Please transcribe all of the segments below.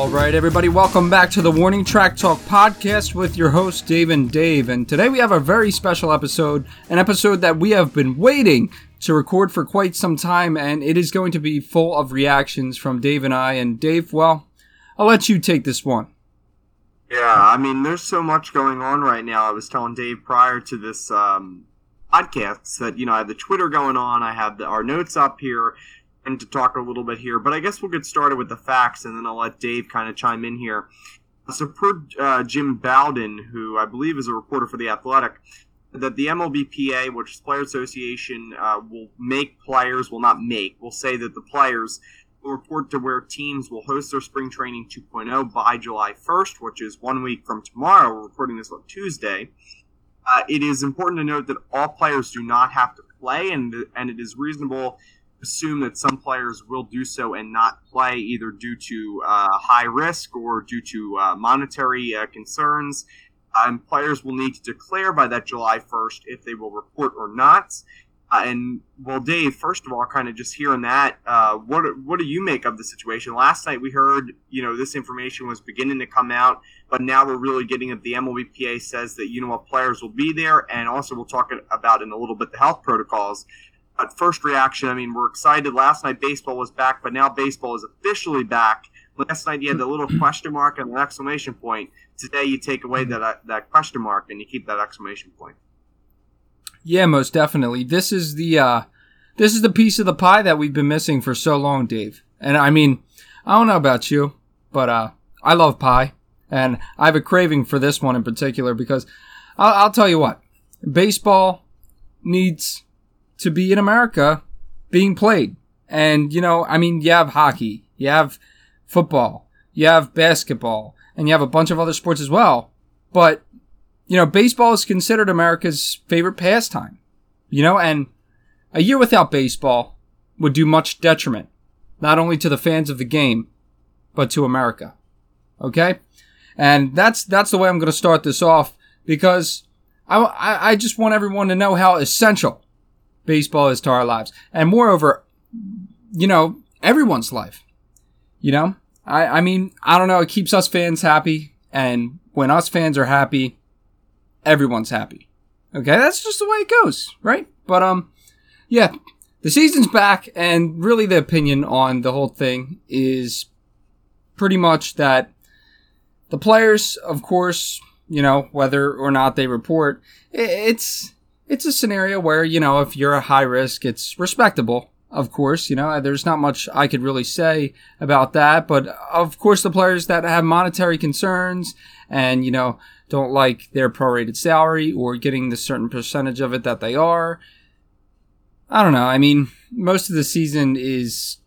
All right, everybody, welcome back to the Warning Track Talk podcast with your host, Dave and Dave. And today we have a very special episode, an episode that we have been waiting to record for quite some time, and it is going to be full of reactions from Dave and I. And Dave, well, I'll let you take this one. Yeah, I mean, there's so much going on right now. I was telling Dave prior to this um, podcast that, you know, I have the Twitter going on, I have the, our notes up here, and to talk a little bit here. But I guess we'll get started with the facts, and then I'll let Dave kind of chime in here. So, per uh, Jim Bowden, who I believe is a reporter for The Athletic, that the MLBPA, which is Player Association, uh, will make players, will not make, will say that the players will report to where teams will host their spring training 2.0 by July 1st, which is one week from tomorrow. We're recording this on Tuesday. Uh, it is important to note that all players do not have to play, and and it is reasonable assume that some players will do so and not play either due to uh, high risk or due to uh, monetary uh, concerns. And players will need to declare by that July 1st if they will report or not. Uh, and well, Dave, first of all, kind of just hearing that, uh, what what do you make of the situation? Last night we heard, you know, this information was beginning to come out, but now we're really getting it. The MLBPA says that you know what players will be there, and also we'll talk about in a little bit the health protocols at first reaction, I mean, we're excited. Last night baseball was back, but now baseball is officially back. Last night you had the little question mark and an exclamation point. Today you take away that that question mark and you keep that exclamation point. Yeah, most definitely. This is the uh, this is the piece of the pie that we've been missing for so long, Dave. And I mean, I don't know about you, but uh, I love pie, and I have a craving for this one in particular because I'll, I'll tell you what, baseball needs to be in America being played. And, you know, I mean, you have hockey, you have football, you have basketball, and you have a bunch of other sports as well. But, you know, baseball is considered America's favorite pastime, you know, and a year without baseball would do much detriment, not only to the fans of the game, but to America. Okay? And that's, that's the way I'm going to start this off because I, I, I just want everyone to know how essential baseball is to our lives. And moreover, you know, everyone's life. You know, I, I mean, I don't know. It keeps us fans happy. And when us fans are happy, everyone's happy. Okay. That's just the way it goes, right? But, um, yeah, the season's back and really the opinion on the whole thing is pretty much that the players, of course, you know, whether or not they report, it's, it's a scenario where, you know, if you're a high risk, it's respectable. Of course, you know, uh, there's not much I could really say about that, but uh, of course the players that have monetary concerns and, you know, don't like their prorated salary or getting the certain percentage of it that they are. I don't know. I mean, most of the season is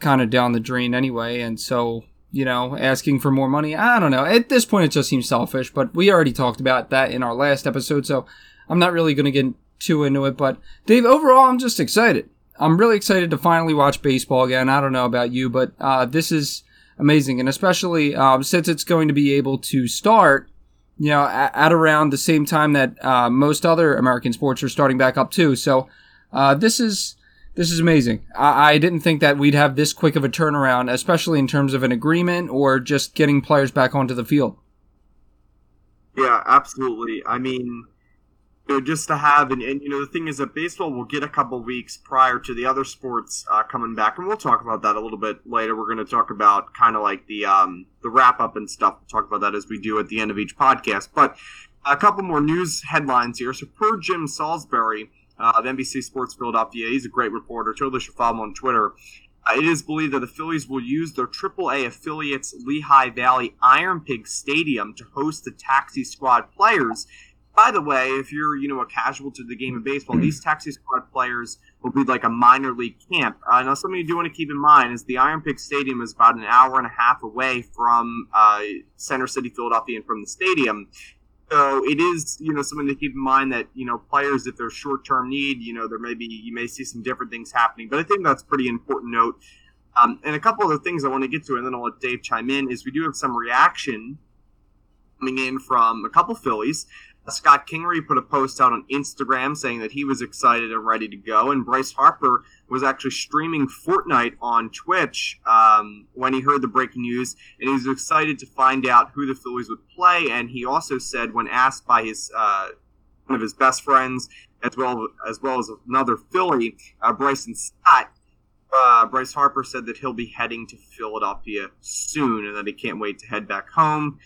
kind of down the drain anyway, and so you know, asking for more money. I don't know. At this point, it just seems selfish, but we already talked about that in our last episode, so I'm not really going to get too into it, but Dave, overall, I'm just excited. I'm really excited to finally watch baseball again. I don't know about you, but uh, this is amazing, and especially um, since it's going to be able to start, you know, at, at around the same time that uh, most other American sports are starting back up too. So uh, this is this is amazing. I, I didn't think that we'd have this quick of a turnaround, especially in terms of an agreement or just getting players back onto the field. Yeah, absolutely. I mean just to have and, and, you know the thing is that baseball will get a couple weeks prior to the other sports uh, coming back, and we'll talk about that a little bit later. We're going to talk about kind of like the um, the wrap up and stuff. We'll talk about that as we do at the end of each podcast. But a couple more news headlines here. So per Jim Salisbury uh, of NBC Sports Philadelphia, he's a great reporter. Totally should follow him on Twitter. Uh, it is believed that the Phillies will use their AAA affiliates Lehigh Valley Iron Pig Stadium to host the taxi squad players by the way, if you're you know a casual to the game of baseball, these taxi squad players will be like a minor league camp. Uh, now, something you do want to keep in mind is the Iron Pig Stadium is about an hour and a half away from uh, Center City, Philadelphia, and from the stadium. So it is, you know, something to keep in mind that you know players, if there's short-term need, you know, there may be you may see some different things happening. But I think that's pretty important note. Um, and a couple of other things I want to get to, and then I'll let Dave chime in. Is we do have some reaction coming in from a couple Phillies. Scott Kingery put a post out on Instagram saying that he was excited and ready to go, and Bryce Harper was actually streaming Fortnite on Twitch um, when he heard the breaking news, and he was excited to find out who the Phillies would play. And he also said, when asked by his uh, one of his best friends, as well as well as another Philly, uh, Bryson Stott, uh, Bryce Harper said that he'll be heading to Philadelphia soon, and that he can't wait to head back home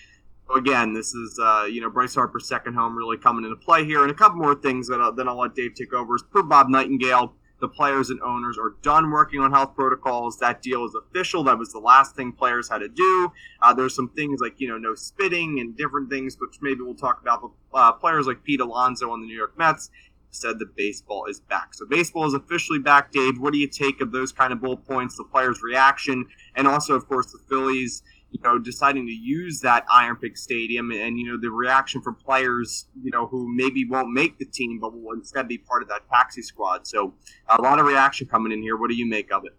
again, this is uh, you know Bryce Harper's second home really coming into play here, and a couple more things that I'll, then I'll let Dave take over. Per Bob Nightingale, the players and owners are done working on health protocols. That deal is official. That was the last thing players had to do. Uh, there's some things like you know no spitting and different things, which maybe we'll talk about. But uh, players like Pete Alonso on the New York Mets said that baseball is back. So baseball is officially back. Dave, what do you take of those kind of bullet points, the players' reaction, and also of course the Phillies? You know, deciding to use that Iron Pig Stadium and, you know, the reaction from players, you know, who maybe won't make the team, but will instead be part of that taxi squad. So a lot of reaction coming in here. What do you make of it?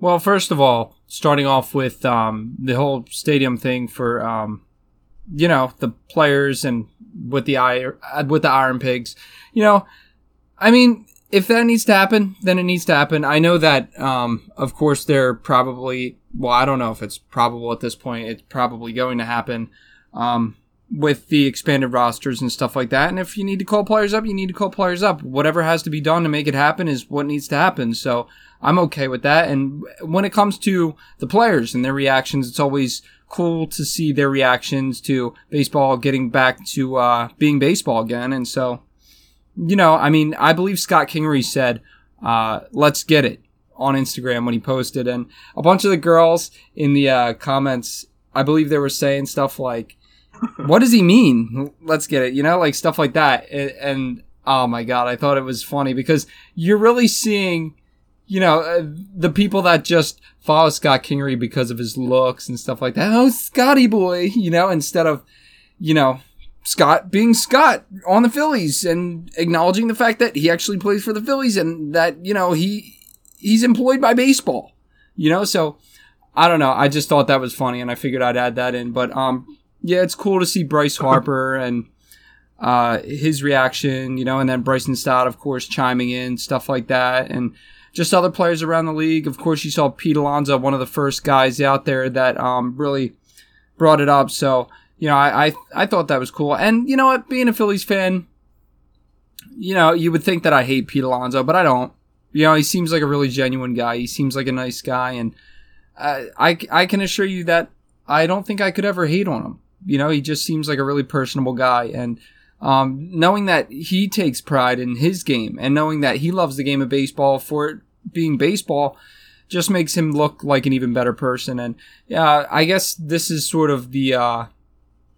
Well, first of all, starting off with um, the whole stadium thing for, um, you know, the players and with the with the Iron Pigs, you know, I mean, if that needs to happen, then it needs to happen. I know that, um, of course, they're probably well, I don't know if it's probable at this point. It's probably going to happen um, with the expanded rosters and stuff like that. And if you need to call players up, you need to call players up. Whatever has to be done to make it happen is what needs to happen. So I'm okay with that. And when it comes to the players and their reactions, it's always cool to see their reactions to baseball getting back to uh, being baseball again. And so, you know, I mean, I believe Scott Kingery said, uh, let's get it on Instagram when he posted, and a bunch of the girls in the uh, comments, I believe they were saying stuff like, "What does he mean? Let's get it," you know, like stuff like that. And, and oh my god, I thought it was funny because you're really seeing, you know, uh, the people that just follow Scott Kingery because of his looks and stuff like that. Oh, Scotty boy, you know, instead of, you know. Scott being Scott on the Phillies and acknowledging the fact that he actually plays for the Phillies and that, you know, he he's employed by baseball, you know. So I don't know. I just thought that was funny, and I figured I'd add that in. But um, yeah, it's cool to see Bryce Harper and uh his reaction, you know, and then Bryson Stott, of course, chiming in stuff like that, and just other players around the league. Of course, you saw Pete Alonso, one of the first guys out there that um really brought it up. So you know, I, I I thought that was cool. And you know what, being a Phillies fan, you know, you would think that I hate Pete Alonso, but I don't. You know, he seems like a really genuine guy. He seems like a nice guy, and uh, I I can assure you that I don't think I could ever hate on him. You know, he just seems like a really personable guy, and um, knowing that he takes pride in his game, and knowing that he loves the game of baseball for it being baseball, just makes him look like an even better person. And yeah, I guess this is sort of the uh,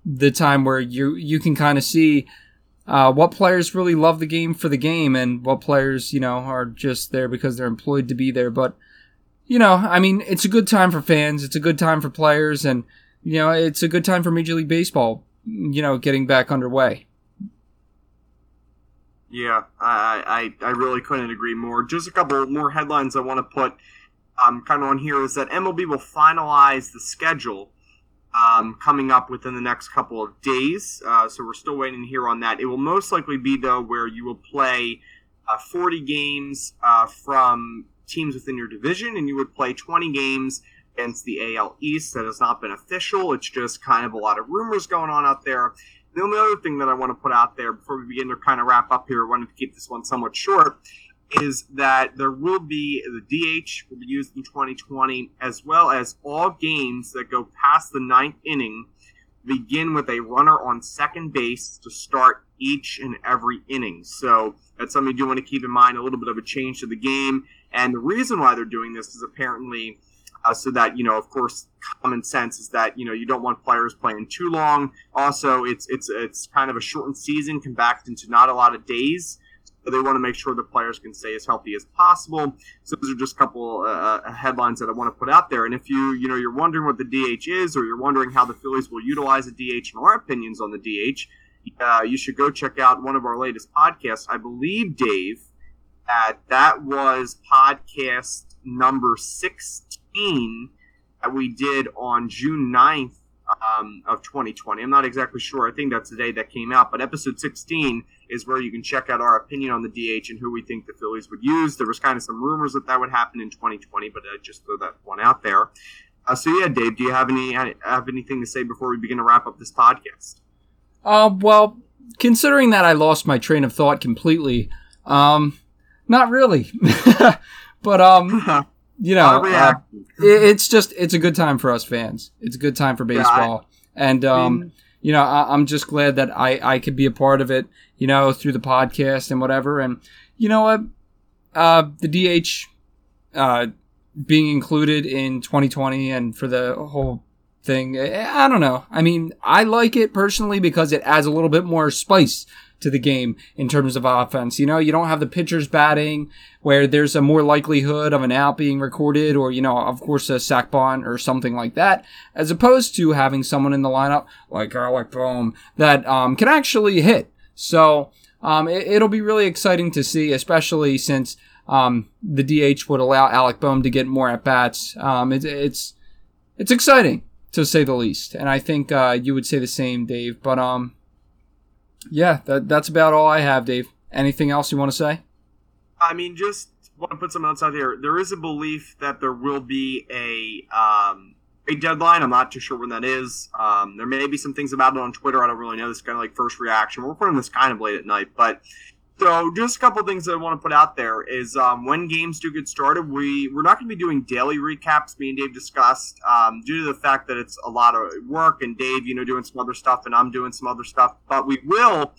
the time where you you can kind of see uh, what players really love the game for the game and what players, you know, are just there because they're employed to be there. But, you know, I mean, it's a good time for fans. It's a good time for players and, you know, it's a good time for Major League Baseball, you know, getting back underway. Yeah, I, I, I really couldn't agree more. Just a couple more headlines I want to put um, kind of on here is that MLB will finalize the schedule um, coming up within the next couple of days. Uh, so we're still waiting here on that. It will most likely be, though, where you will play uh, 40 games uh, from teams within your division, and you would play 20 games against the AL East. That has not been official. It's just kind of a lot of rumors going on out there. The only other thing that I want to put out there before we begin to kind of wrap up here, I wanted to keep this one somewhat short, is that there will be the DH will be used in 2020, as well as all games that go past the ninth inning begin with a runner on second base to start each and every inning. So that's something you do want to keep in mind. A little bit of a change to the game, and the reason why they're doing this is apparently. Uh, so that you know, of course, common sense is that you know you don't want players playing too long. Also, it's it's it's kind of a shortened season, compact into not a lot of days but they want to make sure the players can stay as healthy as possible. So those are just a couple uh, uh headlines that I want to put out there. And if you you know you're wondering what the DH is, or you're wondering how the Phillies will utilize the DH and our opinions on the DH, uh, you should go check out one of our latest podcasts. I believe Dave that that was podcast number 16 that we did on June 9th um, of 2020. I'm not exactly sure. I think that's the day that came out, but episode 16 is where you can check out our opinion on the DH and who we think the Phillies would use. There was kind of some rumors that that would happen in 2020, but I just throw that one out there. Uh, so yeah, Dave, do you have any have anything to say before we begin to wrap up this podcast? Uh, well, considering that I lost my train of thought completely, um, not really. but um, you know, uh, it, it's just it's a good time for us fans. It's a good time for baseball, yeah, I, and um, I mean, you know, I, am just glad that I I could be a part of it. You know, through the podcast and whatever, and you know what, uh, the DH, uh, being included in 2020 and for the whole thing. I don't know. I mean, I like it personally because it adds a little bit more spice to the game in terms of offense. You know, you don't have the pitchers batting where there's a more likelihood of an out being recorded or, you know, of course a sac bunt or something like that, as opposed to having someone in the lineup like Alec Bohm that um, can actually hit. So um, it, will be really exciting to see, especially since um, the DH would allow Alec Bohm to get more at bats. Um, it, it's it's exciting to say the least, and I think uh, you would say the same, Dave. But um, yeah, that, that's about all I have, Dave. Anything else you want to say? I mean, just want to put some notes out here. There is a belief that there will be a um, a deadline. I'm not too sure when that is. Um, there may be some things about it on Twitter. I don't really know. This kind of like first reaction. We're recording this kind of late at night, but so, just a couple things that I want to put out there is um, when games do get started, we we're not going to be doing daily recaps. Me and Dave discussed um, due to the fact that it's a lot of work, and Dave, you know, doing some other stuff, and I'm doing some other stuff. But we will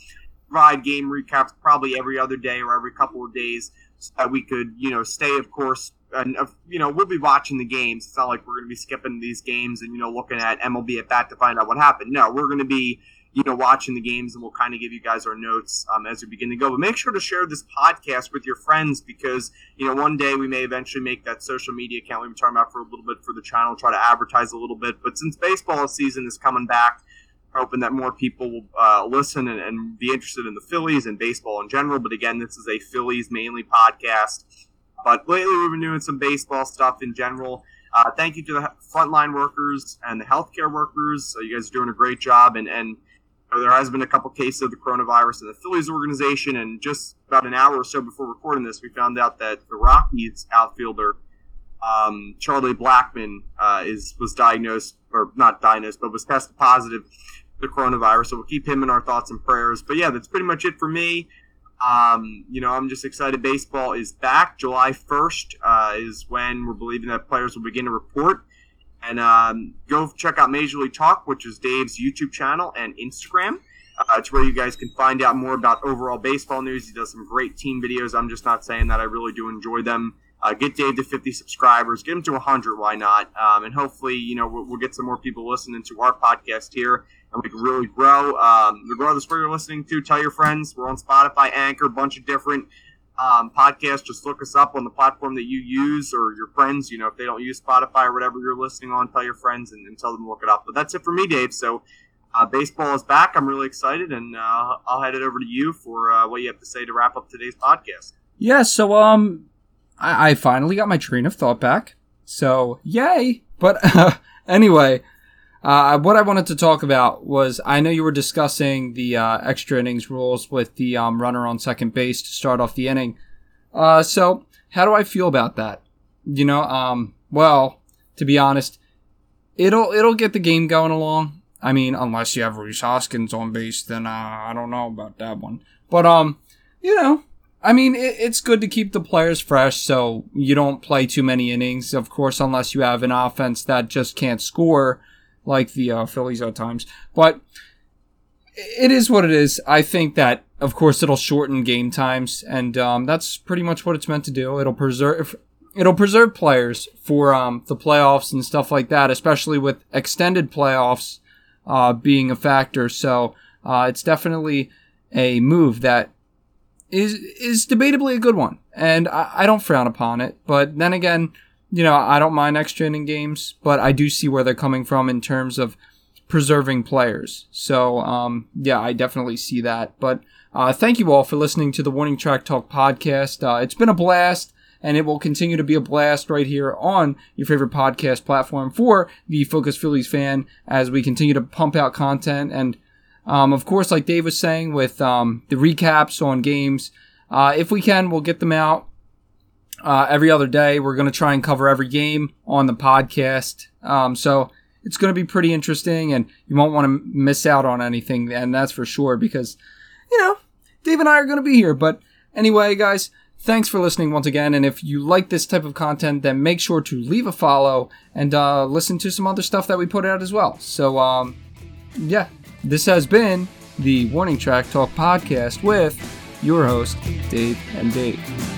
provide game recaps probably every other day or every couple of days, so that we could, you know, stay, of course, and uh, you know, we'll be watching the games. It's not like we're going to be skipping these games and you know looking at MLB at bat to find out what happened. No, we're going to be you know, watching the games, and we'll kind of give you guys our notes um, as we begin to go. But make sure to share this podcast with your friends because you know one day we may eventually make that social media account we've been talking about for a little bit for the channel, try to advertise a little bit. But since baseball season is coming back, hoping that more people will uh, listen and, and, be interested in the Phillies and baseball in general. But again, this is a Phillies mainly podcast. But lately, we've been doing some baseball stuff in general. Uh, thank you to the frontline workers and the healthcare workers. You guys are doing a great job, and and there has been a couple cases of the coronavirus in the Phillies organization, and just about an hour or so before recording this, we found out that the Rockies outfielder um, Charlie Blackmon uh, is was diagnosed, or not diagnosed, but was tested positive the coronavirus. So we'll keep him in our thoughts and prayers. But yeah, that's pretty much it for me. Um, you know, I'm just excited. Baseball is back. July 1st uh, is when we're believing that players will begin to report. And um, go check out Major League Talk, which is Dave's YouTube channel and Instagram. Uh, it's where you guys can find out more about overall baseball news. He does some great team videos. I'm just not saying that. I really do enjoy them. Uh, get Dave to 50 subscribers. Get him to 100. Why not? Um, and hopefully, you know, we'll, we'll, get some more people listening to our podcast here, and we can really grow. Um, regardless where you're listening to, tell your friends. We're on Spotify, Anchor, a bunch of different um, podcast, just look us up on the platform that you use or your friends. You know, if they don't use Spotify or whatever you're listening on, tell your friends and, and tell them to look it up. But that's it for me, Dave. So uh, baseball is back. I'm really excited, and uh, I'll head it over to you for uh, what you have to say to wrap up today's podcast. Yeah. So um, I, I finally got my train of thought back. So yay! But anyway. Uh, what I wanted to talk about was I know you were discussing the uh, extra innings rules with the um, runner on second base to start off the inning. Uh, so how do I feel about that? You know, um, well, to be honest, it'll it'll get the game going along. I mean, unless you have Rhys Hoskins on base, then uh, I don't know about that one. But um, you know, I mean, it, it's good to keep the players fresh, so you don't play too many innings. Of course, unless you have an offense that just can't score like the uh, Phillies at times. But it is what it is. I think that, of course, it'll shorten game times, and um, that's pretty much what it's meant to do. It'll preserve it'll preserve players for um, the playoffs and stuff like that, especially with extended playoffs uh, being a factor. So uh, it's definitely a move that is is debatably a good one, and I, I don't frown upon it. But then again you know, I don't mind extra inning games, but I do see where they're coming from in terms of preserving players. So, um, yeah, I definitely see that. But uh, thank you all for listening to the Warning Track Talk podcast. Uh, it's been a blast, and it will continue to be a blast right here on your favorite podcast platform for the Focus Phillies fan as we continue to pump out content. And um, of course, like Dave was saying, with um, the recaps on games, uh, if we can, we'll get them out uh, every other day. We're going to try and cover every game on the podcast. Um, so it's going to be pretty interesting, and you won't want to miss out on anything, and that's for sure because, you know, Dave and I are going to be here. But anyway, guys, thanks for listening once again. And if you like this type of content, then make sure to leave a follow and uh, listen to some other stuff that we put out as well. So, um, yeah, this has been the Warning Track Talk podcast with your host, Dave and Dave.